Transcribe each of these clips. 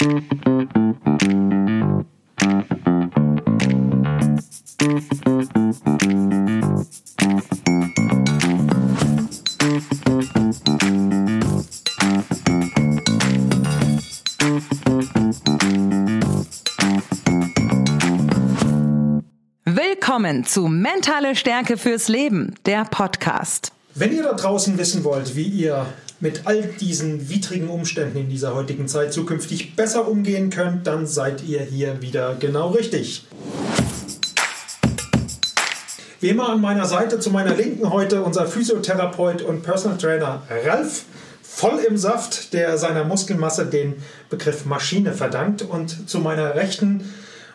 Willkommen zu Mentale Stärke fürs Leben, der Podcast. Wenn ihr da draußen wissen wollt, wie ihr mit all diesen widrigen Umständen in dieser heutigen Zeit zukünftig besser umgehen könnt, dann seid ihr hier wieder genau richtig. Wie immer an meiner Seite zu meiner Linken heute unser Physiotherapeut und Personal Trainer Ralf, voll im Saft, der seiner Muskelmasse den Begriff Maschine verdankt. Und zu meiner Rechten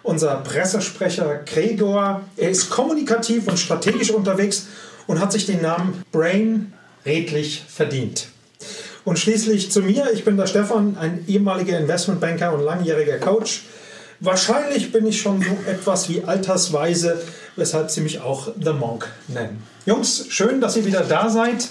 unser Pressesprecher Gregor. Er ist kommunikativ und strategisch unterwegs und hat sich den Namen Brain redlich verdient. Und schließlich zu mir, ich bin der Stefan, ein ehemaliger Investmentbanker und langjähriger Coach. Wahrscheinlich bin ich schon so etwas wie altersweise, weshalb sie mich auch The Monk nennen. Jungs, schön, dass ihr wieder da seid.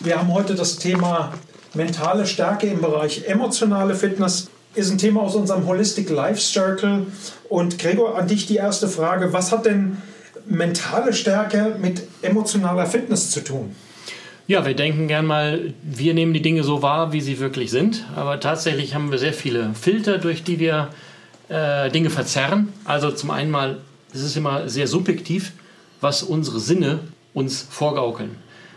Wir haben heute das Thema mentale Stärke im Bereich emotionale Fitness ist ein Thema aus unserem Holistic Life Circle. Und Gregor, an dich die erste Frage. Was hat denn mentale Stärke mit emotionaler Fitness zu tun? Ja, wir denken gern mal, wir nehmen die Dinge so wahr, wie sie wirklich sind. Aber tatsächlich haben wir sehr viele Filter, durch die wir äh, Dinge verzerren. Also zum einen mal, es ist immer sehr subjektiv, was unsere Sinne uns vorgaukeln.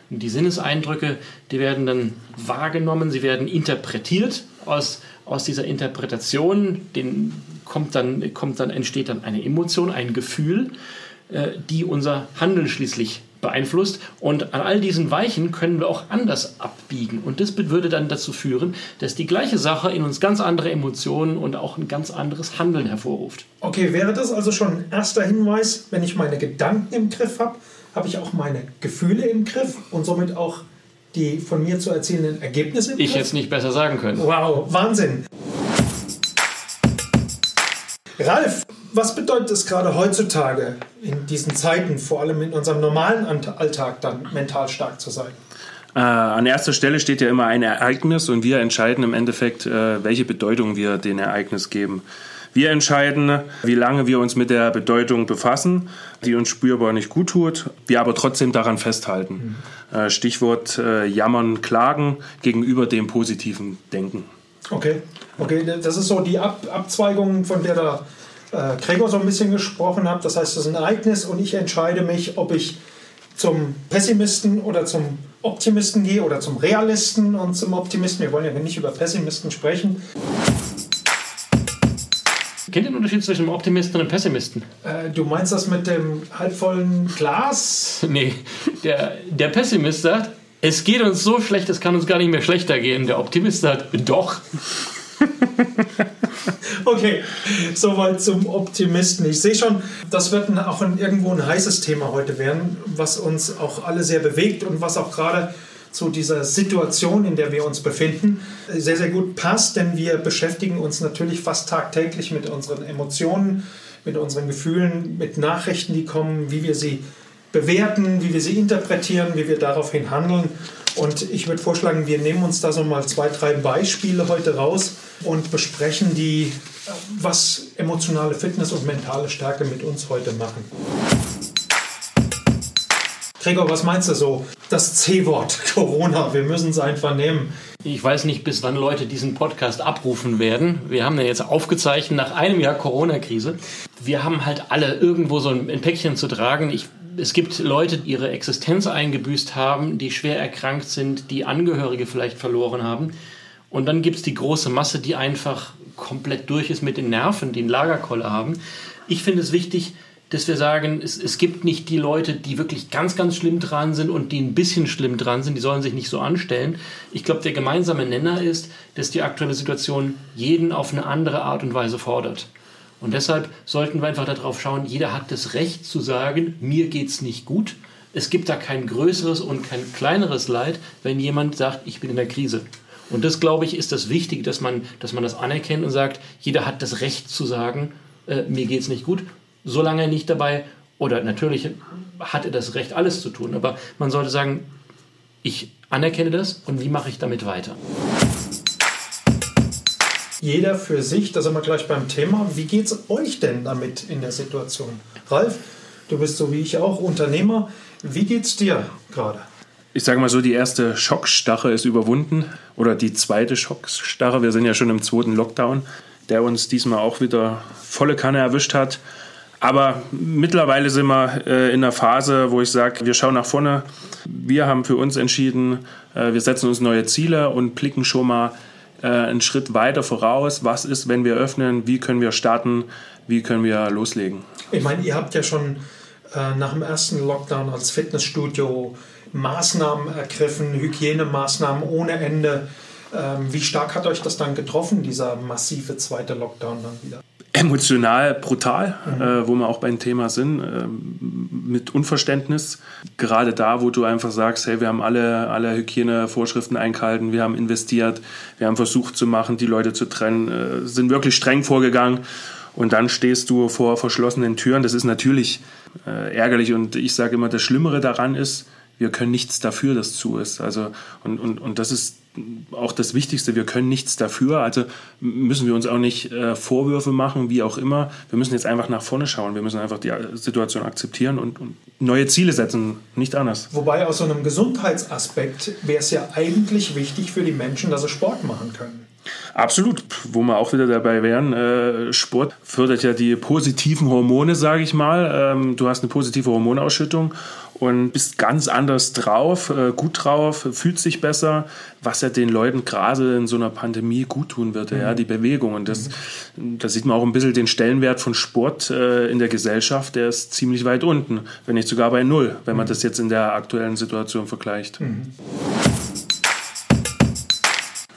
Und die Sinneseindrücke, die werden dann wahrgenommen, sie werden interpretiert aus aus dieser Interpretation den, kommt dann, kommt dann, entsteht dann eine Emotion, ein Gefühl, äh, die unser Handeln schließlich beeinflusst. Und an all diesen Weichen können wir auch anders abbiegen. Und das würde dann dazu führen, dass die gleiche Sache in uns ganz andere Emotionen und auch ein ganz anderes Handeln hervorruft. Okay, wäre das also schon ein erster Hinweis, wenn ich meine Gedanken im Griff habe, habe ich auch meine Gefühle im Griff und somit auch die von mir zu erzielenden Ergebnisse? Ich hätte es nicht besser sagen können. Wow, Wahnsinn. Ralf, was bedeutet es gerade heutzutage in diesen Zeiten, vor allem in unserem normalen Alltag, dann mental stark zu sein? Äh, an erster Stelle steht ja immer ein Ereignis und wir entscheiden im Endeffekt, äh, welche Bedeutung wir dem Ereignis geben. Wir entscheiden, wie lange wir uns mit der Bedeutung befassen, die uns spürbar nicht gut tut, wir aber trotzdem daran festhalten. Mhm. Stichwort äh, jammern, klagen gegenüber dem positiven Denken. Okay, okay, das ist so die Ab Abzweigung, von der der äh, Gregor so ein bisschen gesprochen hat. Das heißt, das ist ein Ereignis und ich entscheide mich, ob ich zum Pessimisten oder zum Optimisten gehe oder zum Realisten und zum Optimisten. Wir wollen ja nicht über Pessimisten sprechen. Kennt ihr den Unterschied zwischen einem Optimisten und einem Pessimisten? Äh, du meinst das mit dem halbvollen Glas? nee, der, der Pessimist sagt, es geht uns so schlecht, es kann uns gar nicht mehr schlechter gehen. Der Optimist sagt, doch. okay, soweit zum Optimisten. Ich sehe schon, das wird auch ein, irgendwo ein heißes Thema heute werden, was uns auch alle sehr bewegt und was auch gerade zu dieser Situation, in der wir uns befinden, sehr, sehr gut passt, denn wir beschäftigen uns natürlich fast tagtäglich mit unseren Emotionen, mit unseren Gefühlen, mit Nachrichten, die kommen, wie wir sie bewerten, wie wir sie interpretieren, wie wir daraufhin handeln. Und ich würde vorschlagen, wir nehmen uns da so mal zwei, drei Beispiele heute raus und besprechen die, was emotionale Fitness und mentale Stärke mit uns heute machen. Gregor, was meinst du so? Das C-Wort Corona, wir müssen es einfach nehmen. Ich weiß nicht, bis wann Leute diesen Podcast abrufen werden. Wir haben den jetzt aufgezeichnet nach einem Jahr Corona-Krise. Wir haben halt alle irgendwo so ein Päckchen zu tragen. Ich, es gibt Leute, die ihre Existenz eingebüßt haben, die schwer erkrankt sind, die Angehörige vielleicht verloren haben. Und dann gibt es die große Masse, die einfach komplett durch ist mit den Nerven, die einen Lagerkoller haben. Ich finde es wichtig, dass wir sagen, es, es gibt nicht die Leute, die wirklich ganz, ganz schlimm dran sind und die ein bisschen schlimm dran sind, die sollen sich nicht so anstellen. Ich glaube, der gemeinsame Nenner ist, dass die aktuelle Situation jeden auf eine andere Art und Weise fordert. Und deshalb sollten wir einfach darauf schauen, jeder hat das Recht zu sagen, mir geht's nicht gut. Es gibt da kein größeres und kein kleineres Leid, wenn jemand sagt, ich bin in der Krise. Und das, glaube ich, ist das Wichtige, dass man, dass man das anerkennt und sagt, jeder hat das Recht zu sagen, äh, mir geht's nicht gut solange nicht dabei, oder natürlich hat er das Recht, alles zu tun, aber man sollte sagen, ich anerkenne das und wie mache ich damit weiter? Jeder für sich, da sind wir gleich beim Thema. Wie geht es euch denn damit in der Situation? Ralf, du bist so wie ich auch Unternehmer. Wie geht es dir gerade? Ich sage mal so, die erste Schockstarre ist überwunden oder die zweite Schockstarre. Wir sind ja schon im zweiten Lockdown, der uns diesmal auch wieder volle Kanne erwischt hat. Aber mittlerweile sind wir äh, in einer Phase, wo ich sage, wir schauen nach vorne. Wir haben für uns entschieden, äh, wir setzen uns neue Ziele und blicken schon mal äh, einen Schritt weiter voraus. Was ist, wenn wir öffnen? Wie können wir starten? Wie können wir loslegen? Ich meine, ihr habt ja schon äh, nach dem ersten Lockdown als Fitnessstudio Maßnahmen ergriffen, Hygienemaßnahmen ohne Ende. Ähm, wie stark hat euch das dann getroffen, dieser massive zweite Lockdown dann wieder? Emotional brutal, mhm. äh, wo wir auch beim Thema sind, äh, mit Unverständnis. Gerade da, wo du einfach sagst, hey, wir haben alle, alle Hygienevorschriften eingehalten, wir haben investiert, wir haben versucht zu machen, die Leute zu trennen, äh, sind wirklich streng vorgegangen. Und dann stehst du vor verschlossenen Türen. Das ist natürlich äh, ärgerlich. Und ich sage immer, das Schlimmere daran ist, wir können nichts dafür, dass zu ist. Also, und, und, und das ist auch das Wichtigste, wir können nichts dafür, also müssen wir uns auch nicht äh, Vorwürfe machen, wie auch immer. Wir müssen jetzt einfach nach vorne schauen, wir müssen einfach die Situation akzeptieren und, und neue Ziele setzen, nicht anders. Wobei aus so einem Gesundheitsaspekt wäre es ja eigentlich wichtig für die Menschen, dass sie Sport machen können. Absolut, wo wir auch wieder dabei wären. Äh, Sport fördert ja die positiven Hormone, sage ich mal. Ähm, du hast eine positive Hormonausschüttung und bist ganz anders drauf, äh, gut drauf, fühlt sich besser, was ja den Leuten gerade in so einer Pandemie gut tun würde, mhm. ja, die Bewegung. Und das, mhm. da sieht man auch ein bisschen den Stellenwert von Sport äh, in der Gesellschaft, der ist ziemlich weit unten, wenn nicht sogar bei Null, wenn man mhm. das jetzt in der aktuellen Situation vergleicht.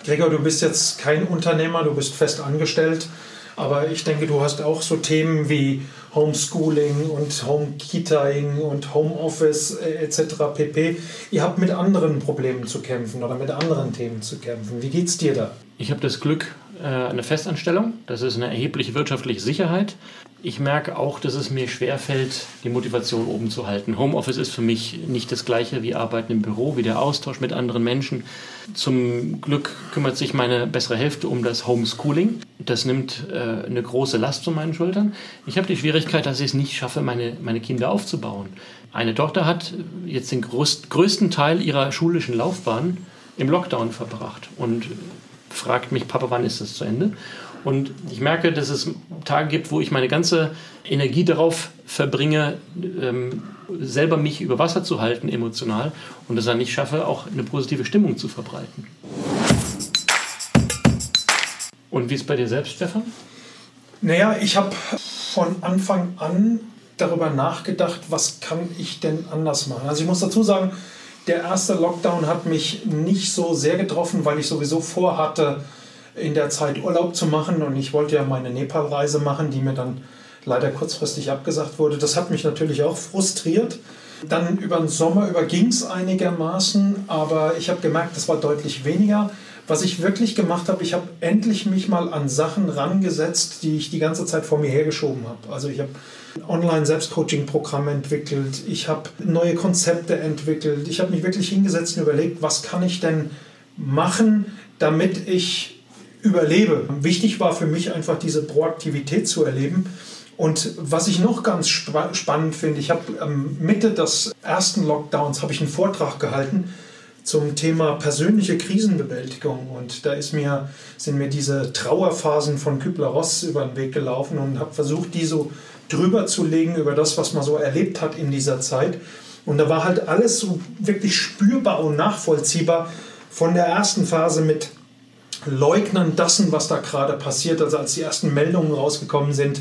Gregor, du bist jetzt kein Unternehmer, du bist fest angestellt. Aber ich denke, du hast auch so Themen wie Homeschooling und Homekitaing und Homeoffice äh, etc. pp. Ihr habt mit anderen Problemen zu kämpfen oder mit anderen Themen zu kämpfen. Wie geht's dir da? Ich habe das Glück, eine Festanstellung. Das ist eine erhebliche wirtschaftliche Sicherheit. Ich merke auch, dass es mir schwerfällt, die Motivation oben zu halten. Homeoffice ist für mich nicht das gleiche wie Arbeiten im Büro, wie der Austausch mit anderen Menschen. Zum Glück kümmert sich meine bessere Hälfte um das Homeschooling. Das nimmt äh, eine große Last zu meinen Schultern. Ich habe die Schwierigkeit, dass ich es nicht schaffe, meine, meine Kinder aufzubauen. Eine Tochter hat jetzt den größt, größten Teil ihrer schulischen Laufbahn im Lockdown verbracht und fragt mich, Papa, wann ist das zu Ende? Und ich merke, dass es Tage gibt, wo ich meine ganze Energie darauf verbringe, ähm, selber mich über Wasser zu halten emotional und es dann nicht schaffe, auch eine positive Stimmung zu verbreiten. Und wie ist es bei dir selbst, Stefan? Naja, ich habe von Anfang an darüber nachgedacht, was kann ich denn anders machen. Also ich muss dazu sagen, der erste Lockdown hat mich nicht so sehr getroffen, weil ich sowieso vorhatte, in der Zeit Urlaub zu machen und ich wollte ja meine Nepal-Reise machen, die mir dann leider kurzfristig abgesagt wurde. Das hat mich natürlich auch frustriert. Dann über den Sommer überging es einigermaßen, aber ich habe gemerkt, das war deutlich weniger. Was ich wirklich gemacht habe, ich habe endlich mich mal an Sachen rangesetzt, die ich die ganze Zeit vor mir hergeschoben habe. Also ich habe Online-Selbstcoaching-Programm entwickelt, ich habe neue Konzepte entwickelt, ich habe mich wirklich hingesetzt und überlegt, was kann ich denn machen, damit ich überlebe. Wichtig war für mich einfach diese Proaktivität zu erleben. Und was ich noch ganz sp spannend finde, ich habe ähm, Mitte des ersten Lockdowns habe ich einen Vortrag gehalten zum Thema persönliche Krisenbewältigung und da ist mir, sind mir diese Trauerphasen von Kübler-Ross über den Weg gelaufen und habe versucht, die so drüber zu legen über das, was man so erlebt hat in dieser Zeit. Und da war halt alles so wirklich spürbar und nachvollziehbar von der ersten Phase mit Leugnen dessen, was da gerade passiert. Also als die ersten Meldungen rausgekommen sind,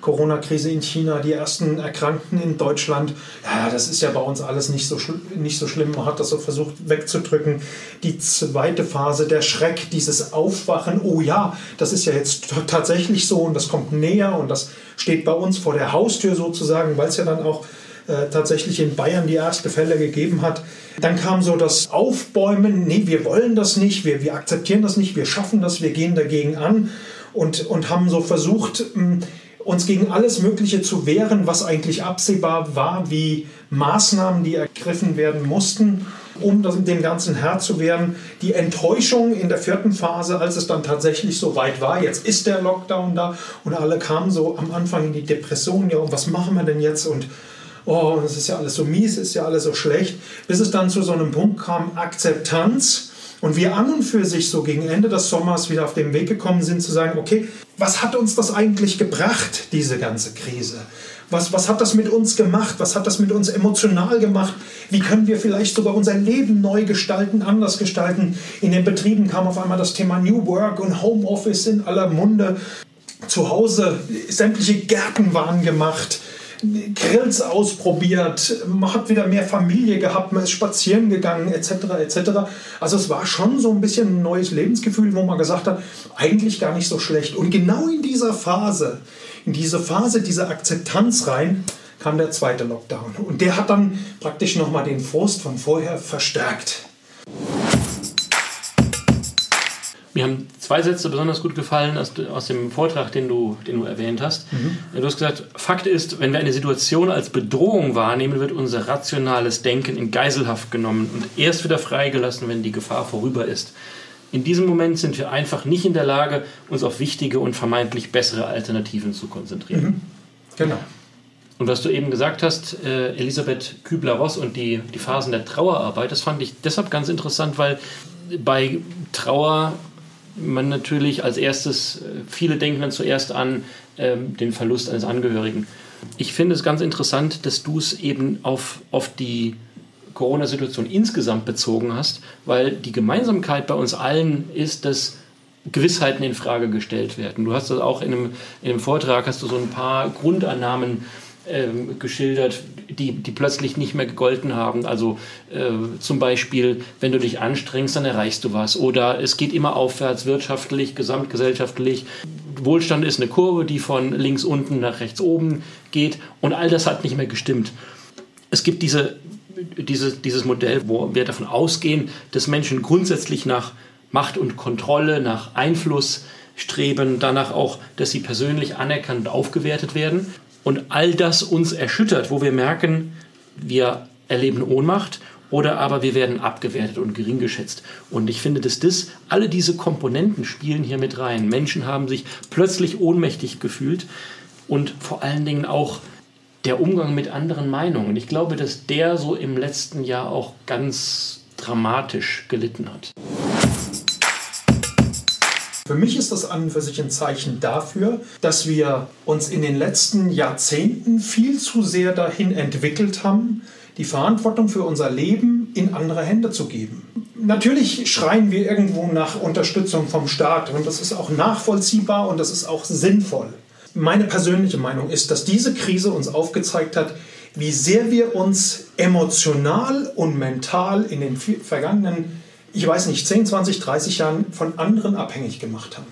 Corona-Krise in China, die ersten Erkrankten in Deutschland. Ja, das ist ja bei uns alles nicht so, nicht so schlimm. Man hat das so versucht wegzudrücken. Die zweite Phase, der Schreck, dieses Aufwachen. Oh ja, das ist ja jetzt tatsächlich so und das kommt näher und das steht bei uns vor der Haustür sozusagen, weil es ja dann auch äh, tatsächlich in Bayern die ersten Fälle gegeben hat. Dann kam so das Aufbäumen, nee, wir wollen das nicht, wir, wir akzeptieren das nicht, wir schaffen das, wir gehen dagegen an und, und haben so versucht, hm, uns gegen alles Mögliche zu wehren, was eigentlich absehbar war, wie Maßnahmen, die ergriffen werden mussten. um dem Ganzen Herr zu werden. Die Enttäuschung in der vierten Phase, als es dann tatsächlich so weit war, jetzt ist der Lockdown da und alle kamen so am Anfang in die Depression, ja, und was machen wir denn jetzt? Und oh, es ist ja alles so mies, es ist ja alles so schlecht, bis es dann zu so einem Punkt kam, Akzeptanz. Und wir an und für sich so gegen Ende des Sommers wieder auf den Weg gekommen sind, zu sagen, okay, was hat uns das eigentlich gebracht, diese ganze Krise? Was, was hat das mit uns gemacht? Was hat das mit uns emotional gemacht? Wie können wir vielleicht sogar unser Leben neu gestalten, anders gestalten? In den Betrieben kam auf einmal das Thema New Work und Homeoffice in aller Munde. Zu Hause sämtliche Gärten waren gemacht. Grills ausprobiert, man hat wieder mehr Familie gehabt, man ist spazieren gegangen, etc. etc. Also es war schon so ein bisschen ein neues Lebensgefühl, wo man gesagt hat, eigentlich gar nicht so schlecht. Und genau in dieser Phase, in diese Phase dieser Akzeptanz rein, kam der zweite Lockdown. Und der hat dann praktisch nochmal den Frust von vorher verstärkt. Mir haben zwei Sätze besonders gut gefallen aus, aus dem Vortrag, den du, den du erwähnt hast. Mhm. Du hast gesagt, Fakt ist, wenn wir eine Situation als Bedrohung wahrnehmen, wird unser rationales Denken in Geiselhaft genommen und erst wieder freigelassen, wenn die Gefahr vorüber ist. In diesem Moment sind wir einfach nicht in der Lage, uns auf wichtige und vermeintlich bessere Alternativen zu konzentrieren. Mhm. Genau. Und was du eben gesagt hast, äh, Elisabeth Kübler-Ross und die, die Phasen der Trauerarbeit, das fand ich deshalb ganz interessant, weil bei Trauer man natürlich als erstes, äh, viele denken dann zuerst an ähm, den Verlust eines Angehörigen. Ich finde es ganz interessant, dass du es eben auf, auf die Corona-Situation insgesamt bezogen hast, weil die Gemeinsamkeit bei uns allen ist, dass Gewissheiten in Frage gestellt werden. Du hast das auch in einem, in einem Vortrag, hast du so ein paar Grundannahmen ähm, geschildert, die, die plötzlich nicht mehr gegolten haben. Also äh, zum Beispiel, wenn du dich anstrengst, dann erreichst du was. Oder es geht immer aufwärts, wirtschaftlich, gesamtgesellschaftlich. Wohlstand ist eine Kurve, die von links unten nach rechts oben geht. Und all das hat nicht mehr gestimmt. Es gibt diese dieses, dieses Modell, wo wir davon ausgehen, dass Menschen grundsätzlich nach Macht und Kontrolle, nach Einfluss streben, danach auch, dass sie persönlich anerkannt und aufgewertet werden. Und all das uns erschüttert, wo wir merken, wir erleben Ohnmacht oder aber wir werden abgewertet und gering geschätzt. Und ich finde, dass das, alle diese Komponenten spielen hier mit rein. Menschen haben sich plötzlich ohnmächtig gefühlt und vor allen Dingen auch der Umgang mit anderen Meinungen. Ich glaube, dass der so im letzten Jahr auch ganz dramatisch gelitten hat. Für mich ist das an und für sich ein Zeichen dafür, dass wir uns in den letzten Jahrzehnten viel zu sehr dahin entwickelt haben, die Verantwortung für unser Leben in andere Hände zu geben. Natürlich schreien wir irgendwo nach Unterstützung vom Staat und das ist auch nachvollziehbar und das ist auch sinnvoll. Meine persönliche Meinung ist, dass diese Krise uns aufgezeigt hat, wie sehr wir uns emotional und mental in den vergangenen, ich weiß nicht, 10, 20, 30 Jahren von anderen abhängig gemacht haben.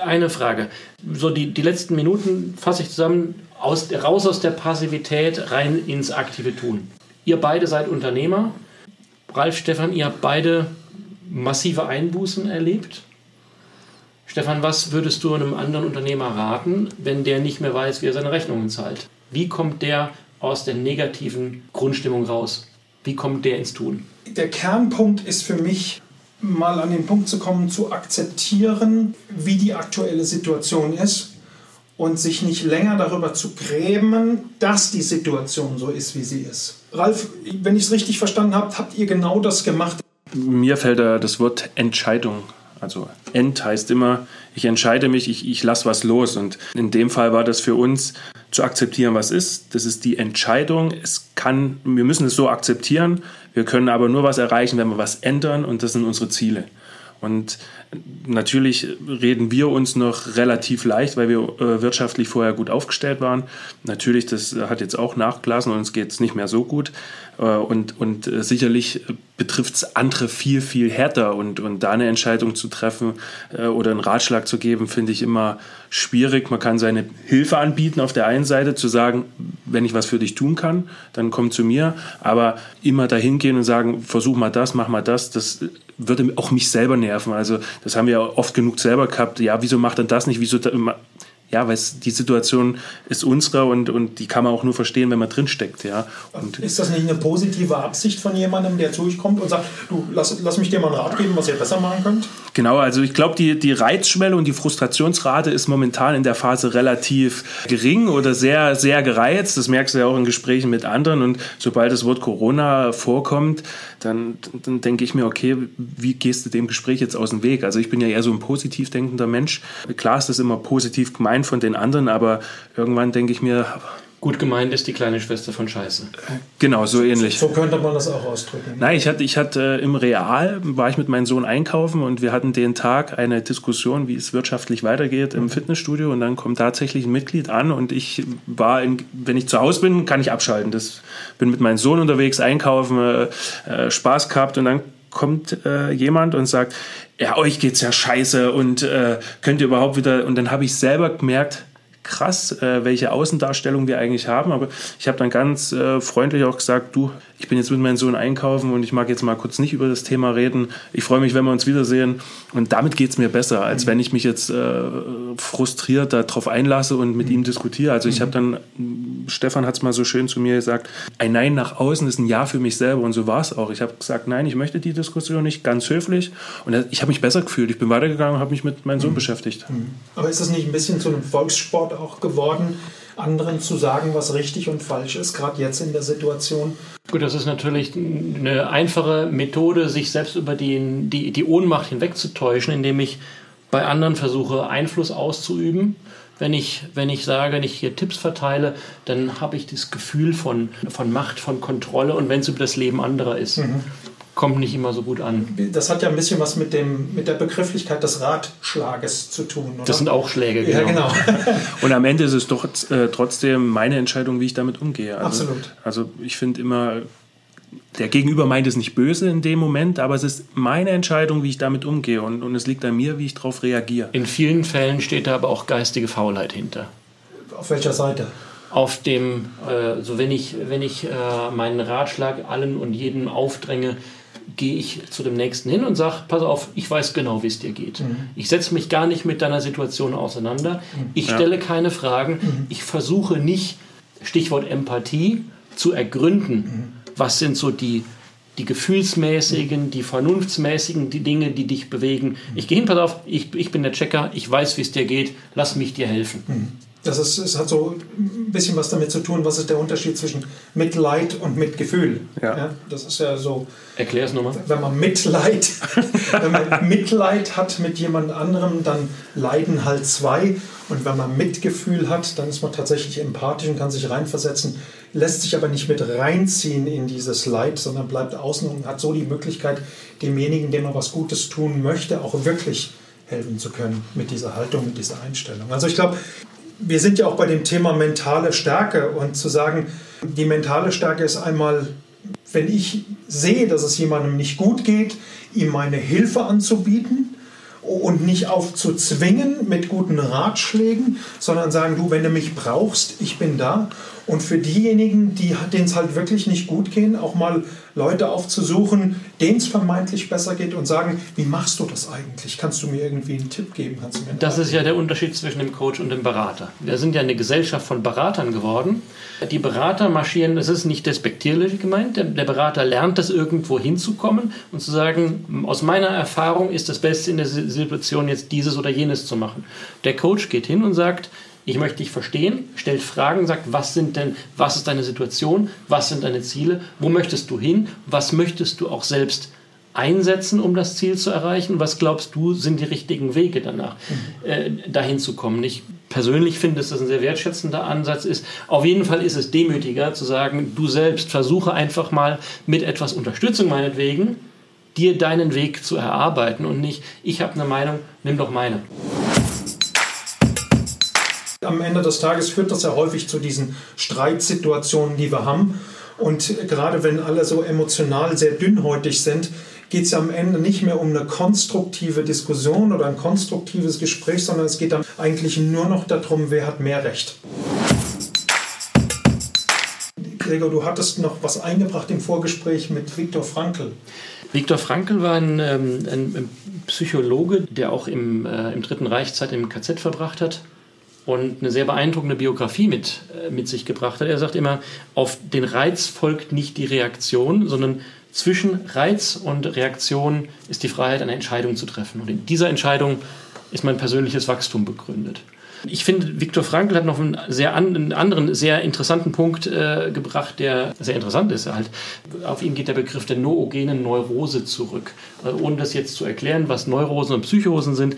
Eine Frage. So die, die letzten Minuten fasse ich zusammen, aus, raus aus der Passivität, rein ins aktive Tun. Ihr beide seid Unternehmer. Ralf, Stefan, ihr habt beide massive Einbußen erlebt. Stefan, was würdest du einem anderen Unternehmer raten, wenn der nicht mehr weiß, wie er seine Rechnungen zahlt? Wie kommt der aus der negativen Grundstimmung raus? Wie kommt der ins Tun? Der Kernpunkt ist für mich, mal an den Punkt zu kommen, zu akzeptieren, wie die aktuelle Situation ist und sich nicht länger darüber zu grämen, dass die Situation so ist, wie sie ist. Ralf, wenn ich es richtig verstanden habe, habt ihr genau das gemacht. Mir fällt da das Wort Entscheidung also End heißt immer, ich entscheide mich, ich, ich lasse was los. Und in dem Fall war das für uns zu akzeptieren, was ist. Das ist die Entscheidung. Es kann, wir müssen es so akzeptieren. Wir können aber nur was erreichen, wenn wir was ändern. Und das sind unsere Ziele. Und natürlich reden wir uns noch relativ leicht, weil wir äh, wirtschaftlich vorher gut aufgestellt waren. Natürlich, das hat jetzt auch nachgelassen und uns geht es nicht mehr so gut. Äh, und, und äh, sicherlich betrifft es andere viel, viel härter. Und, und da eine Entscheidung zu treffen äh, oder einen Ratschlag zu geben, finde ich immer schwierig. Man kann seine Hilfe anbieten auf der einen Seite, zu sagen, wenn ich was für dich tun kann, dann komm zu mir. Aber immer dahin gehen und sagen, versuch mal das, mach mal das, das würde auch mich selber nerven. Also das haben wir oft genug selber gehabt. Ja, wieso macht er das nicht? Wieso ja, weil die Situation ist unsere und, und die kann man auch nur verstehen, wenn man drinsteckt. Ja. Und ist das nicht eine positive Absicht von jemandem, der zu euch kommt und sagt, du, lass, lass mich dir mal einen Rat geben, was ihr besser machen könnt? Genau, also ich glaube, die, die Reizschwelle und die Frustrationsrate ist momentan in der Phase relativ gering oder sehr, sehr gereizt. Das merkst du ja auch in Gesprächen mit anderen. Und sobald das Wort Corona vorkommt, dann, dann denke ich mir, okay, wie gehst du dem Gespräch jetzt aus dem Weg? Also ich bin ja eher so ein positiv denkender Mensch. Klar ist das immer positiv gemeint von den anderen, aber irgendwann denke ich mir, Gut gemeint ist die kleine Schwester von Scheiße. Genau, so ähnlich. So könnte man das auch ausdrücken. Nein, ich hatte, ich hatte äh, im Real, war ich mit meinem Sohn einkaufen und wir hatten den Tag eine Diskussion, wie es wirtschaftlich weitergeht im Fitnessstudio und dann kommt tatsächlich ein Mitglied an und ich war, in, wenn ich zu Hause bin, kann ich abschalten. Das bin mit meinem Sohn unterwegs, einkaufen, äh, äh Spaß gehabt und dann kommt äh, jemand und sagt, ja, euch geht's ja scheiße und äh, könnt ihr überhaupt wieder, und dann habe ich selber gemerkt, krass, äh, welche Außendarstellung wir eigentlich haben. Aber ich habe dann ganz äh, freundlich auch gesagt, du, ich bin jetzt mit meinem Sohn einkaufen und ich mag jetzt mal kurz nicht über das Thema reden. Ich freue mich, wenn wir uns wiedersehen. Und damit geht es mir besser, als wenn ich mich jetzt äh, frustriert darauf einlasse und mit ihm diskutiere. Also ich habe dann, Stefan hat es mal so schön zu mir gesagt, ein Nein nach außen ist ein Ja für mich selber. Und so war es auch. Ich habe gesagt, nein, ich möchte die Diskussion nicht, ganz höflich. Und ich habe mich besser gefühlt. Ich bin weitergegangen und habe mich mit meinem Sohn mhm. beschäftigt. Aber ist das nicht ein bisschen zu einem Volkssport auch geworden? Anderen zu sagen, was richtig und falsch ist, gerade jetzt in der Situation. Gut, das ist natürlich eine einfache Methode, sich selbst über die, die, die Ohnmacht hinwegzutäuschen, indem ich bei anderen versuche, Einfluss auszuüben. Wenn ich, wenn ich sage, wenn ich hier Tipps verteile, dann habe ich das Gefühl von, von Macht, von Kontrolle und wenn es über das Leben anderer ist. Mhm kommt nicht immer so gut an. Das hat ja ein bisschen was mit, dem, mit der Begrifflichkeit des Ratschlages zu tun. Oder? Das sind auch Schläge, genau. Ja, genau. Und am Ende ist es doch äh, trotzdem meine Entscheidung, wie ich damit umgehe. Also, Absolut. Also ich finde immer, der Gegenüber meint es nicht böse in dem Moment, aber es ist meine Entscheidung, wie ich damit umgehe. Und, und es liegt an mir, wie ich darauf reagiere. In vielen Fällen steht da aber auch geistige Faulheit hinter. Auf welcher Seite? Auf dem, äh, so wenn ich, wenn ich äh, meinen Ratschlag allen und jedem aufdränge, gehe ich zu dem Nächsten hin und sage, pass auf, ich weiß genau, wie es dir geht. Mhm. Ich setze mich gar nicht mit deiner Situation auseinander. Mhm. Ich ja. stelle keine Fragen. Mhm. Ich versuche nicht, Stichwort Empathie, zu ergründen, mhm. was sind so die, die gefühlsmäßigen, die vernunftsmäßigen, die Dinge, die dich bewegen. Mhm. Ich gehe hin, pass auf, ich, ich bin der Checker, ich weiß, wie es dir geht, lass mich dir helfen. Das ist, es hat so ein bisschen was damit zu tun, was ist der Unterschied zwischen Mitleid und Mitgefühl. Ja. ja das ist ja so. Erklär es nochmal. Wenn man Mitleid, wenn man Mitleid hat mit jemand anderem, dann leiden halt zwei. Und wenn man Mitgefühl hat, dann ist man tatsächlich empathisch und kann sich reinversetzen, lässt sich aber nicht mit reinziehen in dieses Leid, sondern bleibt außen und hat so die Möglichkeit, demjenigen, dem man was Gutes tun möchte, auch wirklich helfen zu können mit dieser Haltung, mit dieser Einstellung. Also ich glaube, wir sind ja auch bei dem Thema mentale Stärke und zu sagen, die mentale Stärke ist einmal, wenn ich sehe, dass es jemandem nicht gut geht, ihm meine Hilfe anzubieten und nicht aufzuzwingen mit guten Ratschlägen, sondern sagen, du, wenn du mich brauchst, ich bin da. Und für diejenigen, denen es halt wirklich nicht gut gehen, auch mal Leute aufzusuchen, denen es vermeintlich besser geht und sagen, wie machst du das eigentlich? Kannst du mir irgendwie einen Tipp geben? Kannst du mir das ist ja der Unterschied zwischen dem Coach und dem Berater. Wir sind ja eine Gesellschaft von Beratern geworden. Die Berater marschieren, das ist nicht despektierlich gemeint, der, der Berater lernt das irgendwo hinzukommen und zu sagen, aus meiner Erfahrung ist das Beste in der Situation jetzt dieses oder jenes zu machen. Der Coach geht hin und sagt, ich möchte dich verstehen, stellt Fragen, sagt, was sind denn, was ist deine Situation, was sind deine Ziele, wo möchtest du hin, was möchtest du auch selbst einsetzen, um das Ziel zu erreichen, was glaubst du sind die richtigen Wege danach, mhm. äh, dahin zu kommen. Ich persönlich finde, dass das ein sehr wertschätzender Ansatz ist. Auf jeden Fall ist es demütiger zu sagen, du selbst versuche einfach mal mit etwas Unterstützung meinetwegen, dir deinen Weg zu erarbeiten und nicht, ich habe eine Meinung, nimm doch meine. Am Ende des Tages führt das ja häufig zu diesen Streitsituationen, die wir haben. Und gerade wenn alle so emotional sehr dünnhäutig sind, geht es am Ende nicht mehr um eine konstruktive Diskussion oder ein konstruktives Gespräch, sondern es geht dann eigentlich nur noch darum, wer hat mehr Recht. Gregor, du hattest noch was eingebracht im Vorgespräch mit Viktor Frankl. Viktor Frankl war ein, ähm, ein, Psychologe, der auch im, äh, im Dritten Reich Zeit im KZ verbracht hat und eine sehr beeindruckende Biografie mit, äh, mit sich gebracht hat. Er sagt immer, auf den Reiz folgt nicht die Reaktion, sondern zwischen Reiz und Reaktion ist die Freiheit, eine Entscheidung zu treffen. Und in dieser Entscheidung ist mein persönliches Wachstum begründet. Ich finde, Viktor Frankl hat noch einen, sehr an, einen anderen, sehr interessanten Punkt äh, gebracht, der sehr interessant ist. Halt, auf ihn geht der Begriff der noogenen Neurose zurück. Äh, ohne das jetzt zu erklären, was Neurosen und Psychosen sind.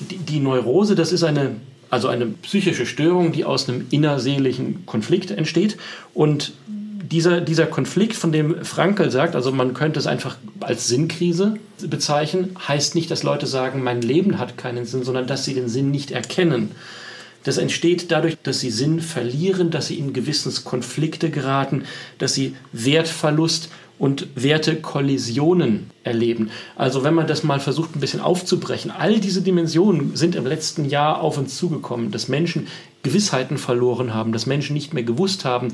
Die, die Neurose, das ist eine also eine psychische Störung, die aus einem innerseelischen Konflikt entsteht. Und dieser, dieser Konflikt, von dem Frankel sagt, also man könnte es einfach als Sinnkrise bezeichnen, heißt nicht, dass Leute sagen, mein Leben hat keinen Sinn, sondern dass sie den Sinn nicht erkennen. Das entsteht dadurch, dass sie Sinn verlieren, dass sie in Gewissenskonflikte geraten, dass sie Wertverlust und Wertekollisionen erleben. Also wenn man das mal versucht ein bisschen aufzubrechen, all diese Dimensionen sind im letzten Jahr auf uns zugekommen, dass Menschen Gewissheiten verloren haben, dass Menschen nicht mehr gewusst haben,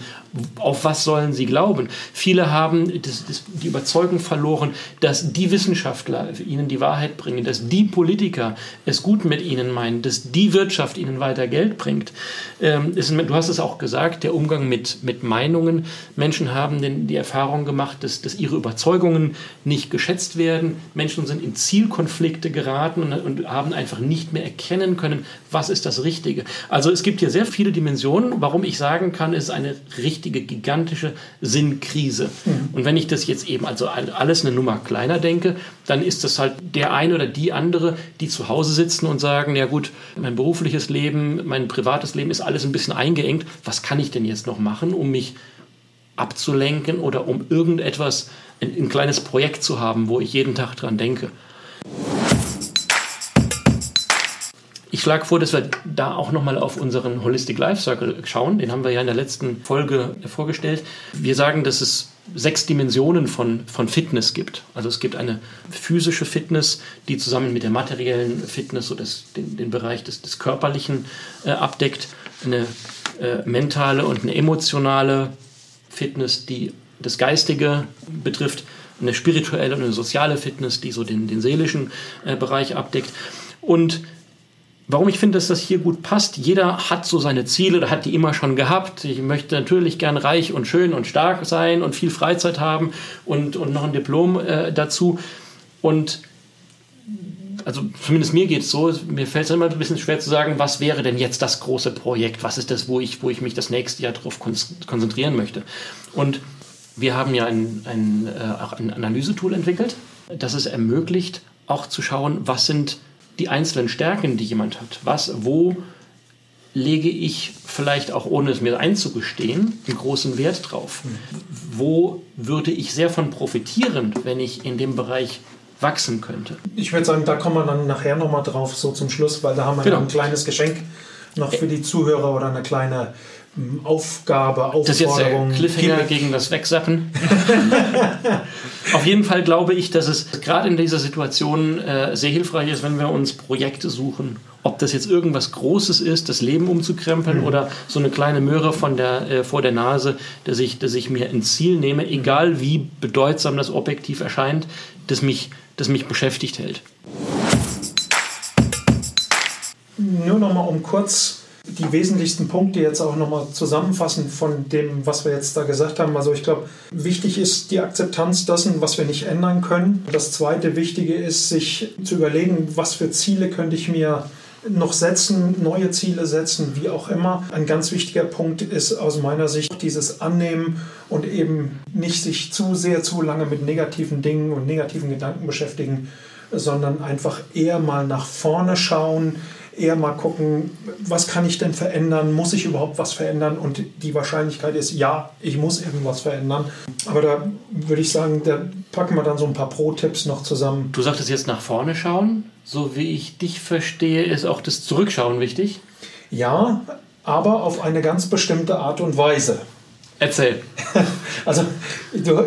auf was sollen sie glauben. Viele haben das, das, die Überzeugung verloren, dass die Wissenschaftler ihnen die Wahrheit bringen, dass die Politiker es gut mit ihnen meinen, dass die Wirtschaft ihnen weiter Geld bringt. Ähm, ist, du hast es auch gesagt, der Umgang mit, mit Meinungen. Menschen haben den, die Erfahrung gemacht, dass, dass ihre Überzeugungen nicht geschätzt werden. Menschen sind in Zielkonflikte geraten und, und haben einfach nicht mehr erkennen können, was ist das Richtige. Also es gibt hier sehr viele Dimensionen, warum ich sagen kann, es ist eine richtige, gigantische Sinnkrise. Mhm. Und wenn ich das jetzt eben also alles eine Nummer kleiner denke, dann ist das halt der eine oder die andere, die zu Hause sitzen und sagen, ja gut, mein berufliches Leben, mein privates Leben ist alles ein bisschen eingeengt. Was kann ich denn jetzt noch machen, um mich abzulenken oder um irgendetwas, ein, ein kleines Projekt zu haben, wo ich jeden Tag dran denke? Ich schlage vor, dass wir da auch nochmal auf unseren Holistic Life Circle schauen. Den haben wir ja in der letzten Folge vorgestellt. Wir sagen, dass es sechs Dimensionen von, von Fitness gibt. Also es gibt eine physische Fitness, die zusammen mit der materiellen Fitness so das, den, den Bereich des, des Körperlichen äh, abdeckt. Eine äh, mentale und eine emotionale Fitness, die das Geistige betrifft. Eine spirituelle und eine soziale Fitness, die so den, den seelischen äh, Bereich abdeckt. Und Warum ich finde, dass das hier gut passt, jeder hat so seine Ziele, oder hat die immer schon gehabt. Ich möchte natürlich gern reich und schön und stark sein und viel Freizeit haben und, und noch ein Diplom äh, dazu. Und also zumindest mir geht es so, mir fällt es immer ein bisschen schwer zu sagen, was wäre denn jetzt das große Projekt, was ist das, wo ich, wo ich mich das nächste Jahr darauf konzentrieren möchte. Und wir haben ja ein, ein, äh, auch ein Analysetool entwickelt, das es ermöglicht, auch zu schauen, was sind die einzelnen Stärken, die jemand hat. Was, wo lege ich vielleicht auch ohne es mir einzugestehen einen großen Wert drauf? Wo würde ich sehr von profitieren, wenn ich in dem Bereich wachsen könnte? Ich würde sagen, da kommen wir dann nachher nochmal drauf, so zum Schluss, weil da haben wir genau. ein kleines Geschenk noch für die Zuhörer oder eine kleine Aufgabe, Aufforderung. Das ist jetzt der Cliffhanger gegen das Wegsappen. Auf jeden Fall glaube ich, dass es gerade in dieser Situation äh, sehr hilfreich ist, wenn wir uns Projekte suchen. Ob das jetzt irgendwas Großes ist, das Leben umzukrempeln mhm. oder so eine kleine Möhre von der, äh, vor der Nase, dass ich, dass ich mir ein Ziel nehme, egal wie bedeutsam das objektiv erscheint, das mich, das mich beschäftigt hält. Nur noch mal um kurz die wesentlichsten Punkte jetzt auch nochmal zusammenfassen von dem, was wir jetzt da gesagt haben. Also ich glaube, wichtig ist die Akzeptanz dessen, was wir nicht ändern können. Das zweite Wichtige ist, sich zu überlegen, was für Ziele könnte ich mir noch setzen, neue Ziele setzen, wie auch immer. Ein ganz wichtiger Punkt ist aus meiner Sicht dieses Annehmen und eben nicht sich zu sehr, zu lange mit negativen Dingen und negativen Gedanken beschäftigen, sondern einfach eher mal nach vorne schauen, eher mal gucken, was kann ich denn verändern? Muss ich überhaupt was verändern? Und die Wahrscheinlichkeit ist, ja, ich muss irgendwas verändern. Aber da würde ich sagen, da packen wir dann so ein paar Pro-Tipps noch zusammen. Du sagtest jetzt nach vorne schauen. So wie ich dich verstehe, ist auch das Zurückschauen wichtig. Ja, aber auf eine ganz bestimmte Art und Weise. Erzähl. Also, du,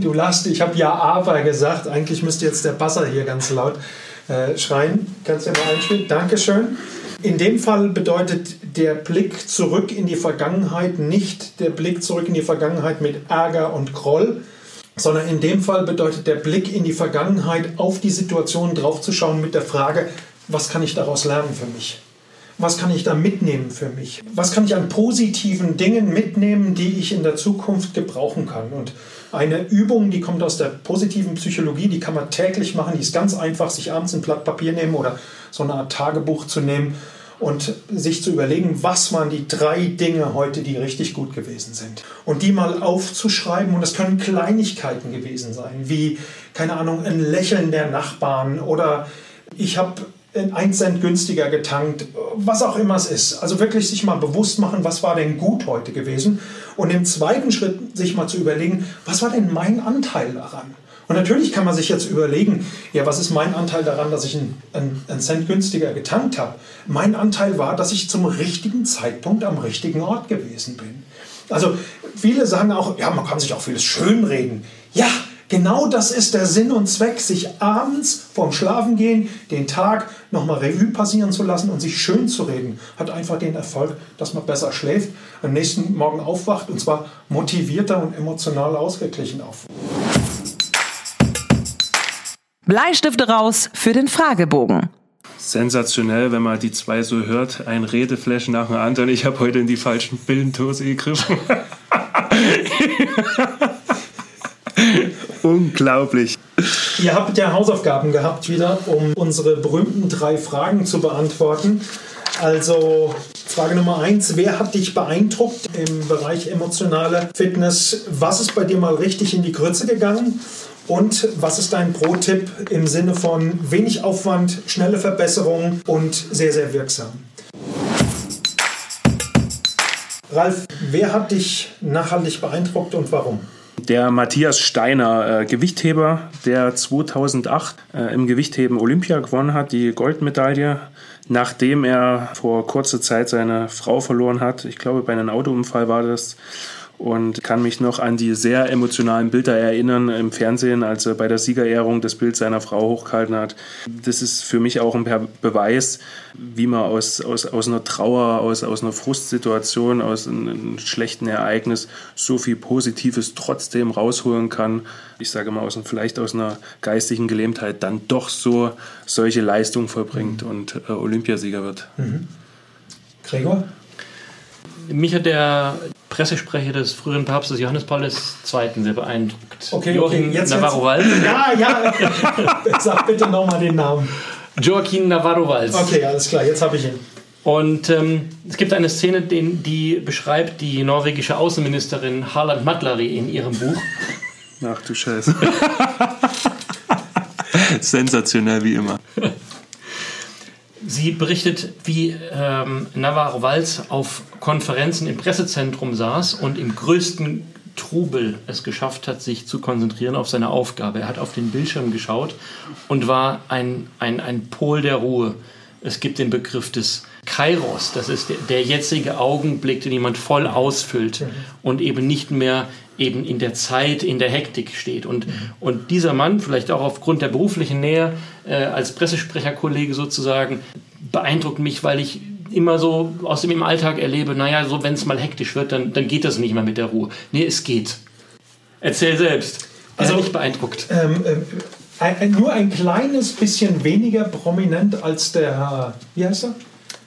du lachst, ich habe ja aber gesagt. Eigentlich müsste jetzt der Basser hier ganz laut äh, schreien. Kannst du ja mal einspielen? Dankeschön. In dem Fall bedeutet der Blick zurück in die Vergangenheit nicht der Blick zurück in die Vergangenheit mit Ärger und Groll, sondern in dem Fall bedeutet der Blick in die Vergangenheit auf die Situation draufzuschauen mit der Frage, was kann ich daraus lernen für mich? was kann ich da mitnehmen für mich? Was kann ich an positiven Dingen mitnehmen, die ich in der Zukunft gebrauchen kann? Und eine Übung, die kommt aus der positiven Psychologie, die kann man täglich machen, die ist ganz einfach, sich abends ein Blatt Papier nehmen oder so eine Art Tagebuch zu nehmen und sich zu überlegen, was waren die drei Dinge heute, die richtig gut gewesen sind. Und die mal aufzuschreiben. Und es können Kleinigkeiten gewesen sein, wie, keine Ahnung, ein Lächeln der Nachbarn oder ich habe ein Cent günstiger getankt, was auch immer es ist. Also wirklich sich mal bewusst machen, was war denn gut heute gewesen. Und im zweiten Schritt sich mal zu überlegen, was war denn mein Anteil daran? Und natürlich kann man sich jetzt überlegen, ja, was ist mein Anteil daran, dass ich einen, einen Cent günstiger getankt habe? Mein Anteil war, dass ich zum richtigen Zeitpunkt am richtigen Ort gewesen bin. Also viele sagen auch, ja, man kann sich auch vieles schönreden. Ja, genau das ist der Sinn und Zweck, sich abends vorm Schlafengehen den Tag nochmal Revue passieren zu lassen und sich schön zu reden. Hat einfach den Erfolg, dass man besser schläft, am nächsten Morgen aufwacht und zwar motivierter und emotional ausgeglichen aufwacht. Bleistifte raus für den Fragebogen. Sensationell, wenn man die zwei so hört. Ein Redeflash nach dem anderen. Ich habe heute in die falschen Bildendose gegriffen. Unglaublich. Ihr habt ja Hausaufgaben gehabt wieder, um unsere berühmten drei Fragen zu beantworten. Also Frage Nummer eins, wer hat dich beeindruckt im Bereich emotionale Fitness? Was ist bei dir mal richtig in die Grütze gegangen? Und was ist dein Pro-Tipp im Sinne von wenig Aufwand, schnelle Verbesserung und sehr, sehr wirksam? Ralf, wer hat dich nachhaltig beeindruckt und warum? Der Matthias Steiner, äh, Gewichtheber, der 2008 äh, im Gewichtheben Olympia gewonnen hat, die Goldmedaille, nachdem er vor kurzer Zeit seine Frau verloren hat. Ich glaube, bei einem Autounfall war das und kann mich noch an die sehr emotionalen Bilder erinnern im Fernsehen, als er bei der Siegerehrung das Bild seiner Frau hochgehalten hat. Das ist für mich auch ein Beweis, wie man aus, aus, aus einer Trauer, aus, aus einer Frustsituation, aus einem, einem schlechten Ereignis so viel Positives trotzdem rausholen kann. Ich sage mal, aus, vielleicht aus einer geistigen Gelähmtheit dann doch so solche Leistungen vollbringt mhm. und äh, Olympiasieger wird. Mhm. Gregor? Mich hat der Pressesprecher des früheren Papstes Johannes Paul II. sehr beeindruckt. Okay, Joachim okay. Jetzt, Navarro Valls. Ja, ja. Sag bitte nochmal den Namen. Joaquin Navarro Valls. Okay, alles klar, jetzt habe ich ihn. Und ähm, es gibt eine Szene, die, die beschreibt die norwegische Außenministerin Harland Matlary in ihrem Buch. Ach du Scheiße. Sensationell wie immer. Sie berichtet, wie ähm, Navarro Valls auf Konferenzen im Pressezentrum saß und im größten Trubel es geschafft hat, sich zu konzentrieren auf seine Aufgabe. Er hat auf den Bildschirm geschaut und war ein, ein, ein Pol der Ruhe. Es gibt den Begriff des Kairos, das ist der, der jetzige Augenblick, den jemand voll ausfüllt mhm. und eben nicht mehr eben in der Zeit, in der Hektik steht. Und, mhm. und dieser Mann, vielleicht auch aufgrund der beruflichen Nähe äh, als Pressesprecherkollege sozusagen, beeindruckt mich, weil ich immer so aus dem Alltag erlebe, naja, so wenn es mal hektisch wird, dann, dann geht das nicht mehr mit der Ruhe. Nee, es geht. Erzähl selbst. Also nicht beeindruckt. Ähm, ähm, ein, nur ein kleines bisschen weniger prominent als der, wie heißt er?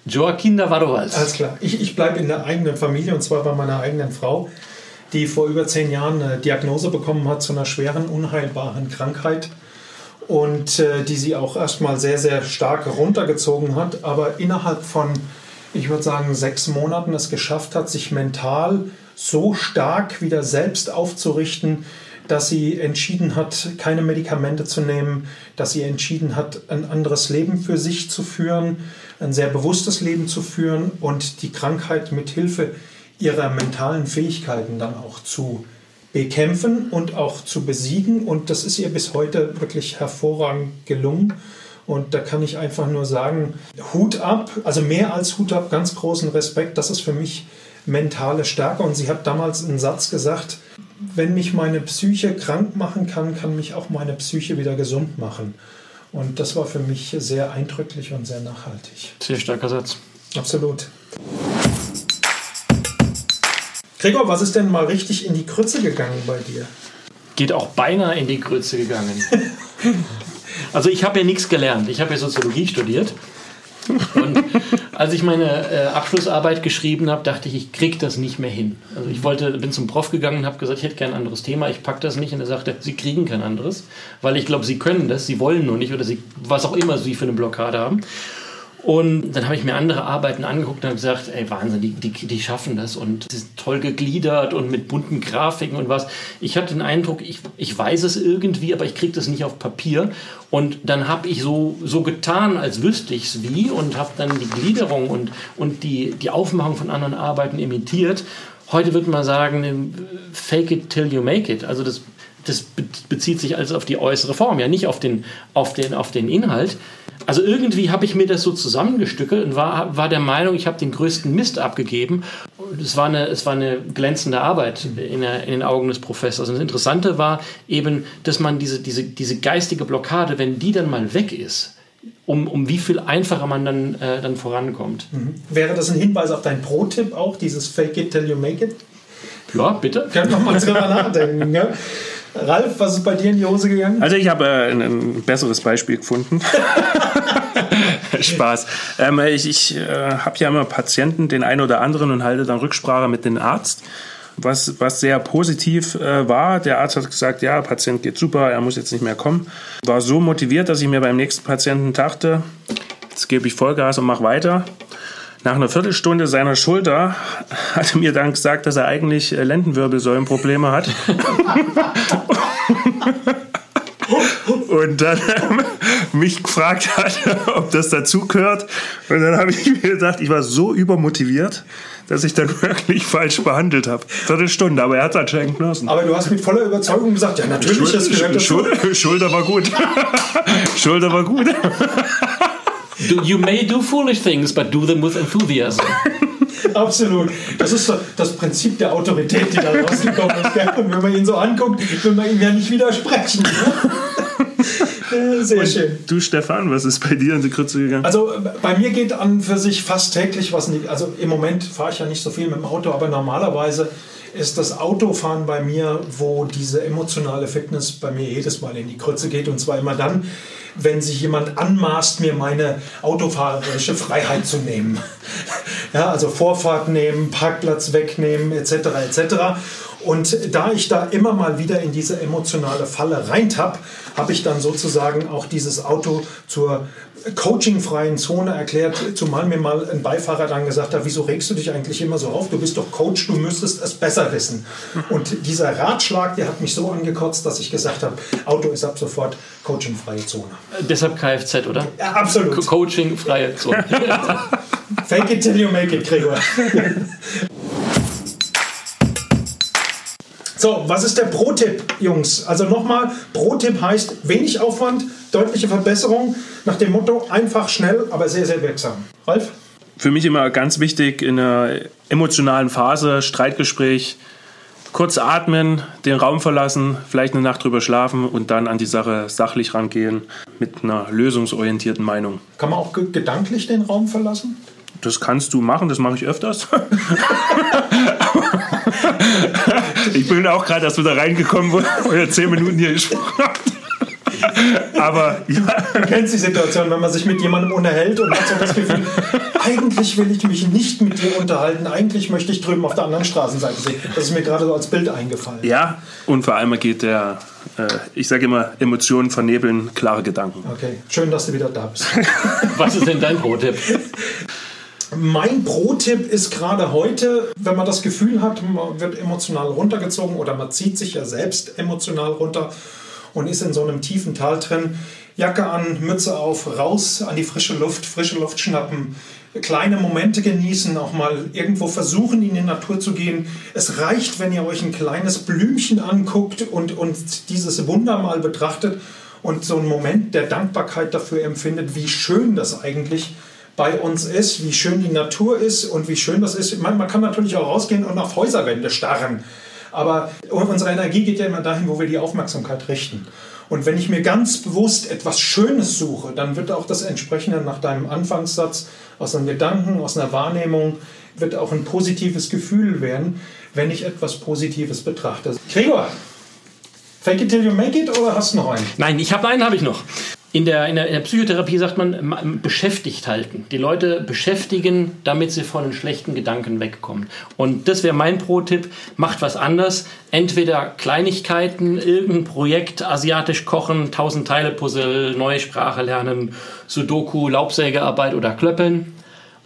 Joaquin Navarro. Alles klar. Ich, ich bleibe in der eigenen Familie und zwar bei meiner eigenen Frau die vor über zehn Jahren eine Diagnose bekommen hat zu einer schweren, unheilbaren Krankheit und äh, die sie auch erstmal sehr, sehr stark runtergezogen hat, aber innerhalb von, ich würde sagen, sechs Monaten es geschafft hat, sich mental so stark wieder selbst aufzurichten, dass sie entschieden hat, keine Medikamente zu nehmen, dass sie entschieden hat, ein anderes Leben für sich zu führen, ein sehr bewusstes Leben zu führen und die Krankheit mit Hilfe ihrer mentalen Fähigkeiten dann auch zu bekämpfen und auch zu besiegen. Und das ist ihr bis heute wirklich hervorragend gelungen. Und da kann ich einfach nur sagen, Hut ab, also mehr als Hut ab, ganz großen Respekt. Das ist für mich mentale Stärke. Und sie hat damals einen Satz gesagt, wenn mich meine Psyche krank machen kann, kann mich auch meine Psyche wieder gesund machen. Und das war für mich sehr eindrücklich und sehr nachhaltig. Sehr starker Satz. Absolut. Gregor, was ist denn mal richtig in die Krütze gegangen bei dir? Geht auch beinahe in die Krütze gegangen. also ich habe ja nichts gelernt. Ich habe ja Soziologie studiert Und als ich meine äh, Abschlussarbeit geschrieben habe, dachte ich, ich kriege das nicht mehr hin. Also ich wollte, bin zum Prof gegangen und habe gesagt, ich hätte kein anderes Thema, ich packe das nicht. Und er sagte, Sie kriegen kein anderes, weil ich glaube, Sie können das, Sie wollen nur nicht oder Sie, was auch immer Sie für eine Blockade haben. Und dann habe ich mir andere Arbeiten angeguckt und habe gesagt, ey Wahnsinn, die, die, die schaffen das und sie sind toll gegliedert und mit bunten Grafiken und was. Ich hatte den Eindruck, ich, ich weiß es irgendwie, aber ich kriege das nicht auf Papier. Und dann habe ich so, so getan, als wüsste ich es wie und habe dann die Gliederung und, und die, die Aufmachung von anderen Arbeiten imitiert. Heute würde man sagen, fake it till you make it. Also das das bezieht sich also auf die äußere Form, ja nicht auf den, auf den, auf den Inhalt. Also irgendwie habe ich mir das so zusammengestückelt und war, war der Meinung, ich habe den größten Mist abgegeben. Es war eine, es war eine glänzende Arbeit in, der, in den Augen des Professors. Und das Interessante war eben, dass man diese, diese, diese geistige Blockade, wenn die dann mal weg ist, um, um wie viel einfacher man dann, äh, dann vorankommt. Mhm. Wäre das ein Hinweis auf deinen Pro-Tipp auch, dieses Fake it till you make it? Ja, bitte. Können wir mal drüber nachdenken. Ja? Ralf, was ist bei dir in die Hose gegangen? Also ich habe äh, ein, ein, besseres Beispiel gefunden. Spaß. Ähm, ich ich äh, habe ja immer Patienten, den einen oder anderen, und halte dann Rücksprache mit dem Arzt. Was, was sehr positiv äh, war, der Arzt hat gesagt, ja, Patient geht super, er muss jetzt nicht mehr kommen. War so motiviert, dass ich mir beim nächsten Patienten dachte, jetzt gebe ich Vollgas und mache weiter. Nach einer Viertelstunde seiner Schulter hat er mir dann gesagt, dass er eigentlich äh, Lendenwirbelsäulenprobleme hat. und dann ähm, mich gefragt hat, ob das dazugehört. Und dann habe ich mir gedacht, ich war so übermotiviert, dass ich dann wirklich falsch behandelt habe. Viertelstunde, aber er hat es anscheinend genossen. Aber du hast mit voller Überzeugung gesagt, ja natürlich, Schul das gehört dazu. Schul Schulter war gut. Schulter war gut. Do, you may do foolish things, but do them with enthusiasm. Absolut. Das ist so das Prinzip der Autorität, die da rausgekommen ist. Und wenn man ihn so anguckt, will man ihm ja nicht widersprechen. Sehr Und schön. Du, Stefan, was ist bei dir in die Krütze gegangen? Also bei mir geht an für sich fast täglich was nicht. Also im Moment fahre ich ja nicht so viel mit dem Auto, aber normalerweise ist das Autofahren bei mir, wo diese emotionale Fitness bei mir jedes Mal in die Krütze geht. Und zwar immer dann, wenn sich jemand anmaßt, mir meine autofahrerische Freiheit zu nehmen. Ja, also Vorfahrt nehmen, Parkplatz wegnehmen, etc. etc. Und da ich da immer mal wieder in diese emotionale Falle reintapp, habe ich dann sozusagen auch dieses Auto zur coachingfreien Zone erklärt, zumal mir mal ein Beifahrer dann gesagt hat, wieso regst du dich eigentlich immer so auf? Du bist doch Coach, du müsstest es besser wissen. Und dieser Ratschlag, der hat mich so angekotzt, dass ich gesagt habe, Auto ist ab sofort coachingfreie Zone. Äh, deshalb Kfz, oder? Ja, absolut. Co coachingfreie Zone. Fake it till you make it, Gregor. So, was ist der Pro-Tipp, Jungs? Also nochmal, Pro-Tipp heißt wenig Aufwand, deutliche Verbesserung nach dem Motto einfach, schnell, aber sehr, sehr wirksam. Ralf? Für mich immer ganz wichtig in einer emotionalen Phase, Streitgespräch, kurz atmen, den Raum verlassen, vielleicht eine Nacht drüber schlafen und dann an die Sache sachlich rangehen mit einer lösungsorientierten Meinung. Kann man auch gedanklich den Raum verlassen? Das kannst du machen, das mache ich öfters. ich bin auch gerade erst wieder reingekommen, wo ihr zehn Minuten hier gesprochen habt. Aber ja. Du kennst die Situation, wenn man sich mit jemandem unterhält und hat so das Gefühl, eigentlich will ich mich nicht mit dir unterhalten, eigentlich möchte ich drüben auf der anderen Straßenseite sehen. Das ist mir gerade so als Bild eingefallen. Ja, und vor allem geht der, äh, ich sage immer, Emotionen vernebeln klare Gedanken. Okay, schön, dass du wieder da bist. Was ist denn dein Pro-Tipp? Mein Pro-Tipp ist gerade heute, wenn man das Gefühl hat, man wird emotional runtergezogen oder man zieht sich ja selbst emotional runter und ist in so einem tiefen Tal drin, Jacke an, Mütze auf, raus an die frische Luft, frische Luft schnappen, kleine Momente genießen, auch mal irgendwo versuchen, in die Natur zu gehen. Es reicht, wenn ihr euch ein kleines Blümchen anguckt und, und dieses Wunder mal betrachtet und so einen Moment der Dankbarkeit dafür empfindet, wie schön das eigentlich ist bei uns ist, wie schön die Natur ist und wie schön das ist. Man, man kann natürlich auch rausgehen und auf Häuserwände starren. Aber unsere Energie geht ja immer dahin, wo wir die Aufmerksamkeit richten. Und wenn ich mir ganz bewusst etwas Schönes suche, dann wird auch das entsprechende nach deinem Anfangssatz aus einem Gedanken, aus einer Wahrnehmung, wird auch ein positives Gefühl werden, wenn ich etwas Positives betrachte. Gregor, fake it till you make it oder hast du noch einen? Nein, ich habe einen, habe ich noch. In der, in, der, in der Psychotherapie sagt man, beschäftigt halten. Die Leute beschäftigen, damit sie von den schlechten Gedanken wegkommen. Und das wäre mein Pro-Tipp. Macht was anders. Entweder Kleinigkeiten, irgendein Projekt, asiatisch kochen, 1000 Teile Puzzle, neue Sprache lernen, Sudoku, Laubsägearbeit oder Klöppeln.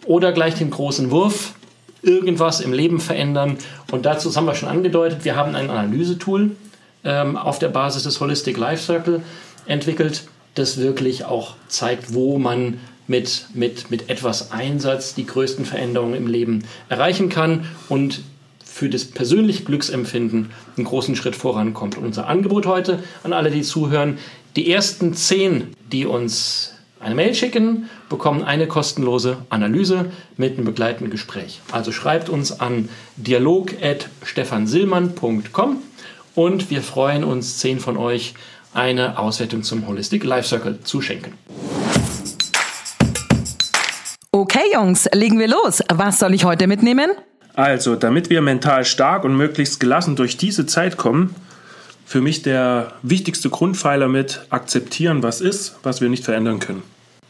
Oder gleich den großen Wurf, irgendwas im Leben verändern. Und dazu das haben wir schon angedeutet, wir haben ein Analysetool ähm, auf der Basis des Holistic Life Circle entwickelt das wirklich auch zeigt, wo man mit, mit, mit etwas Einsatz die größten Veränderungen im Leben erreichen kann und für das persönliche Glücksempfinden einen großen Schritt vorankommt. Und unser Angebot heute an alle, die zuhören, die ersten zehn, die uns eine Mail schicken, bekommen eine kostenlose Analyse mit einem begleitenden Gespräch. Also schreibt uns an dialog.stefansilmann.com und wir freuen uns, zehn von euch eine Auswertung zum Holistic Life Circle zu schenken. Okay, Jungs, legen wir los. Was soll ich heute mitnehmen? Also, damit wir mental stark und möglichst gelassen durch diese Zeit kommen, für mich der wichtigste Grundpfeiler mit akzeptieren, was ist, was wir nicht verändern können.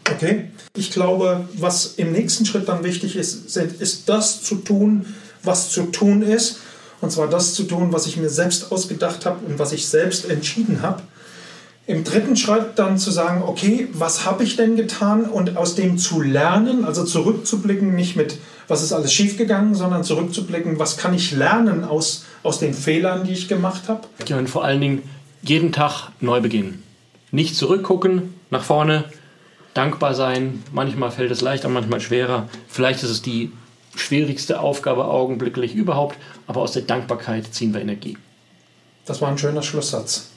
Okay, ich glaube, was im nächsten Schritt dann wichtig ist, ist das zu tun, was zu tun ist. Und zwar das zu tun, was ich mir selbst ausgedacht habe und was ich selbst entschieden habe. Im dritten Schritt dann zu sagen, okay, was habe ich denn getan und aus dem zu lernen, also zurückzublicken, nicht mit, was ist alles schiefgegangen, sondern zurückzublicken, was kann ich lernen aus, aus den Fehlern, die ich gemacht habe. Ja, und vor allen Dingen jeden Tag neu beginnen. Nicht zurückgucken, nach vorne, dankbar sein. Manchmal fällt es leichter, manchmal schwerer. Vielleicht ist es die schwierigste Aufgabe augenblicklich überhaupt, aber aus der Dankbarkeit ziehen wir Energie. Das war ein schöner Schlusssatz.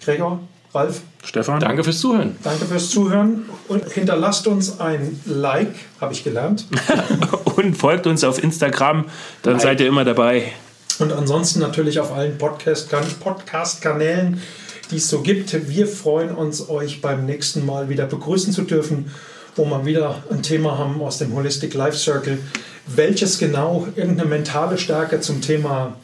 Gregor, Ralf. Stefan. Danke fürs Zuhören. Danke fürs Zuhören und hinterlasst uns ein Like, habe ich gelernt. und folgt uns auf Instagram, dann like. seid ihr immer dabei. Und ansonsten natürlich auf allen Podcast-Kanälen, die es so gibt. Wir freuen uns, euch beim nächsten Mal wieder begrüßen zu dürfen, wo wir wieder ein Thema haben aus dem Holistic Life Circle. Welches genau irgendeine mentale Stärke zum Thema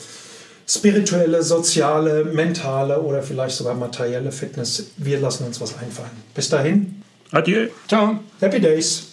spirituelle, soziale, mentale oder vielleicht sogar materielle Fitness. Wir lassen uns was einfallen. Bis dahin. Adieu. Ciao. Happy Days.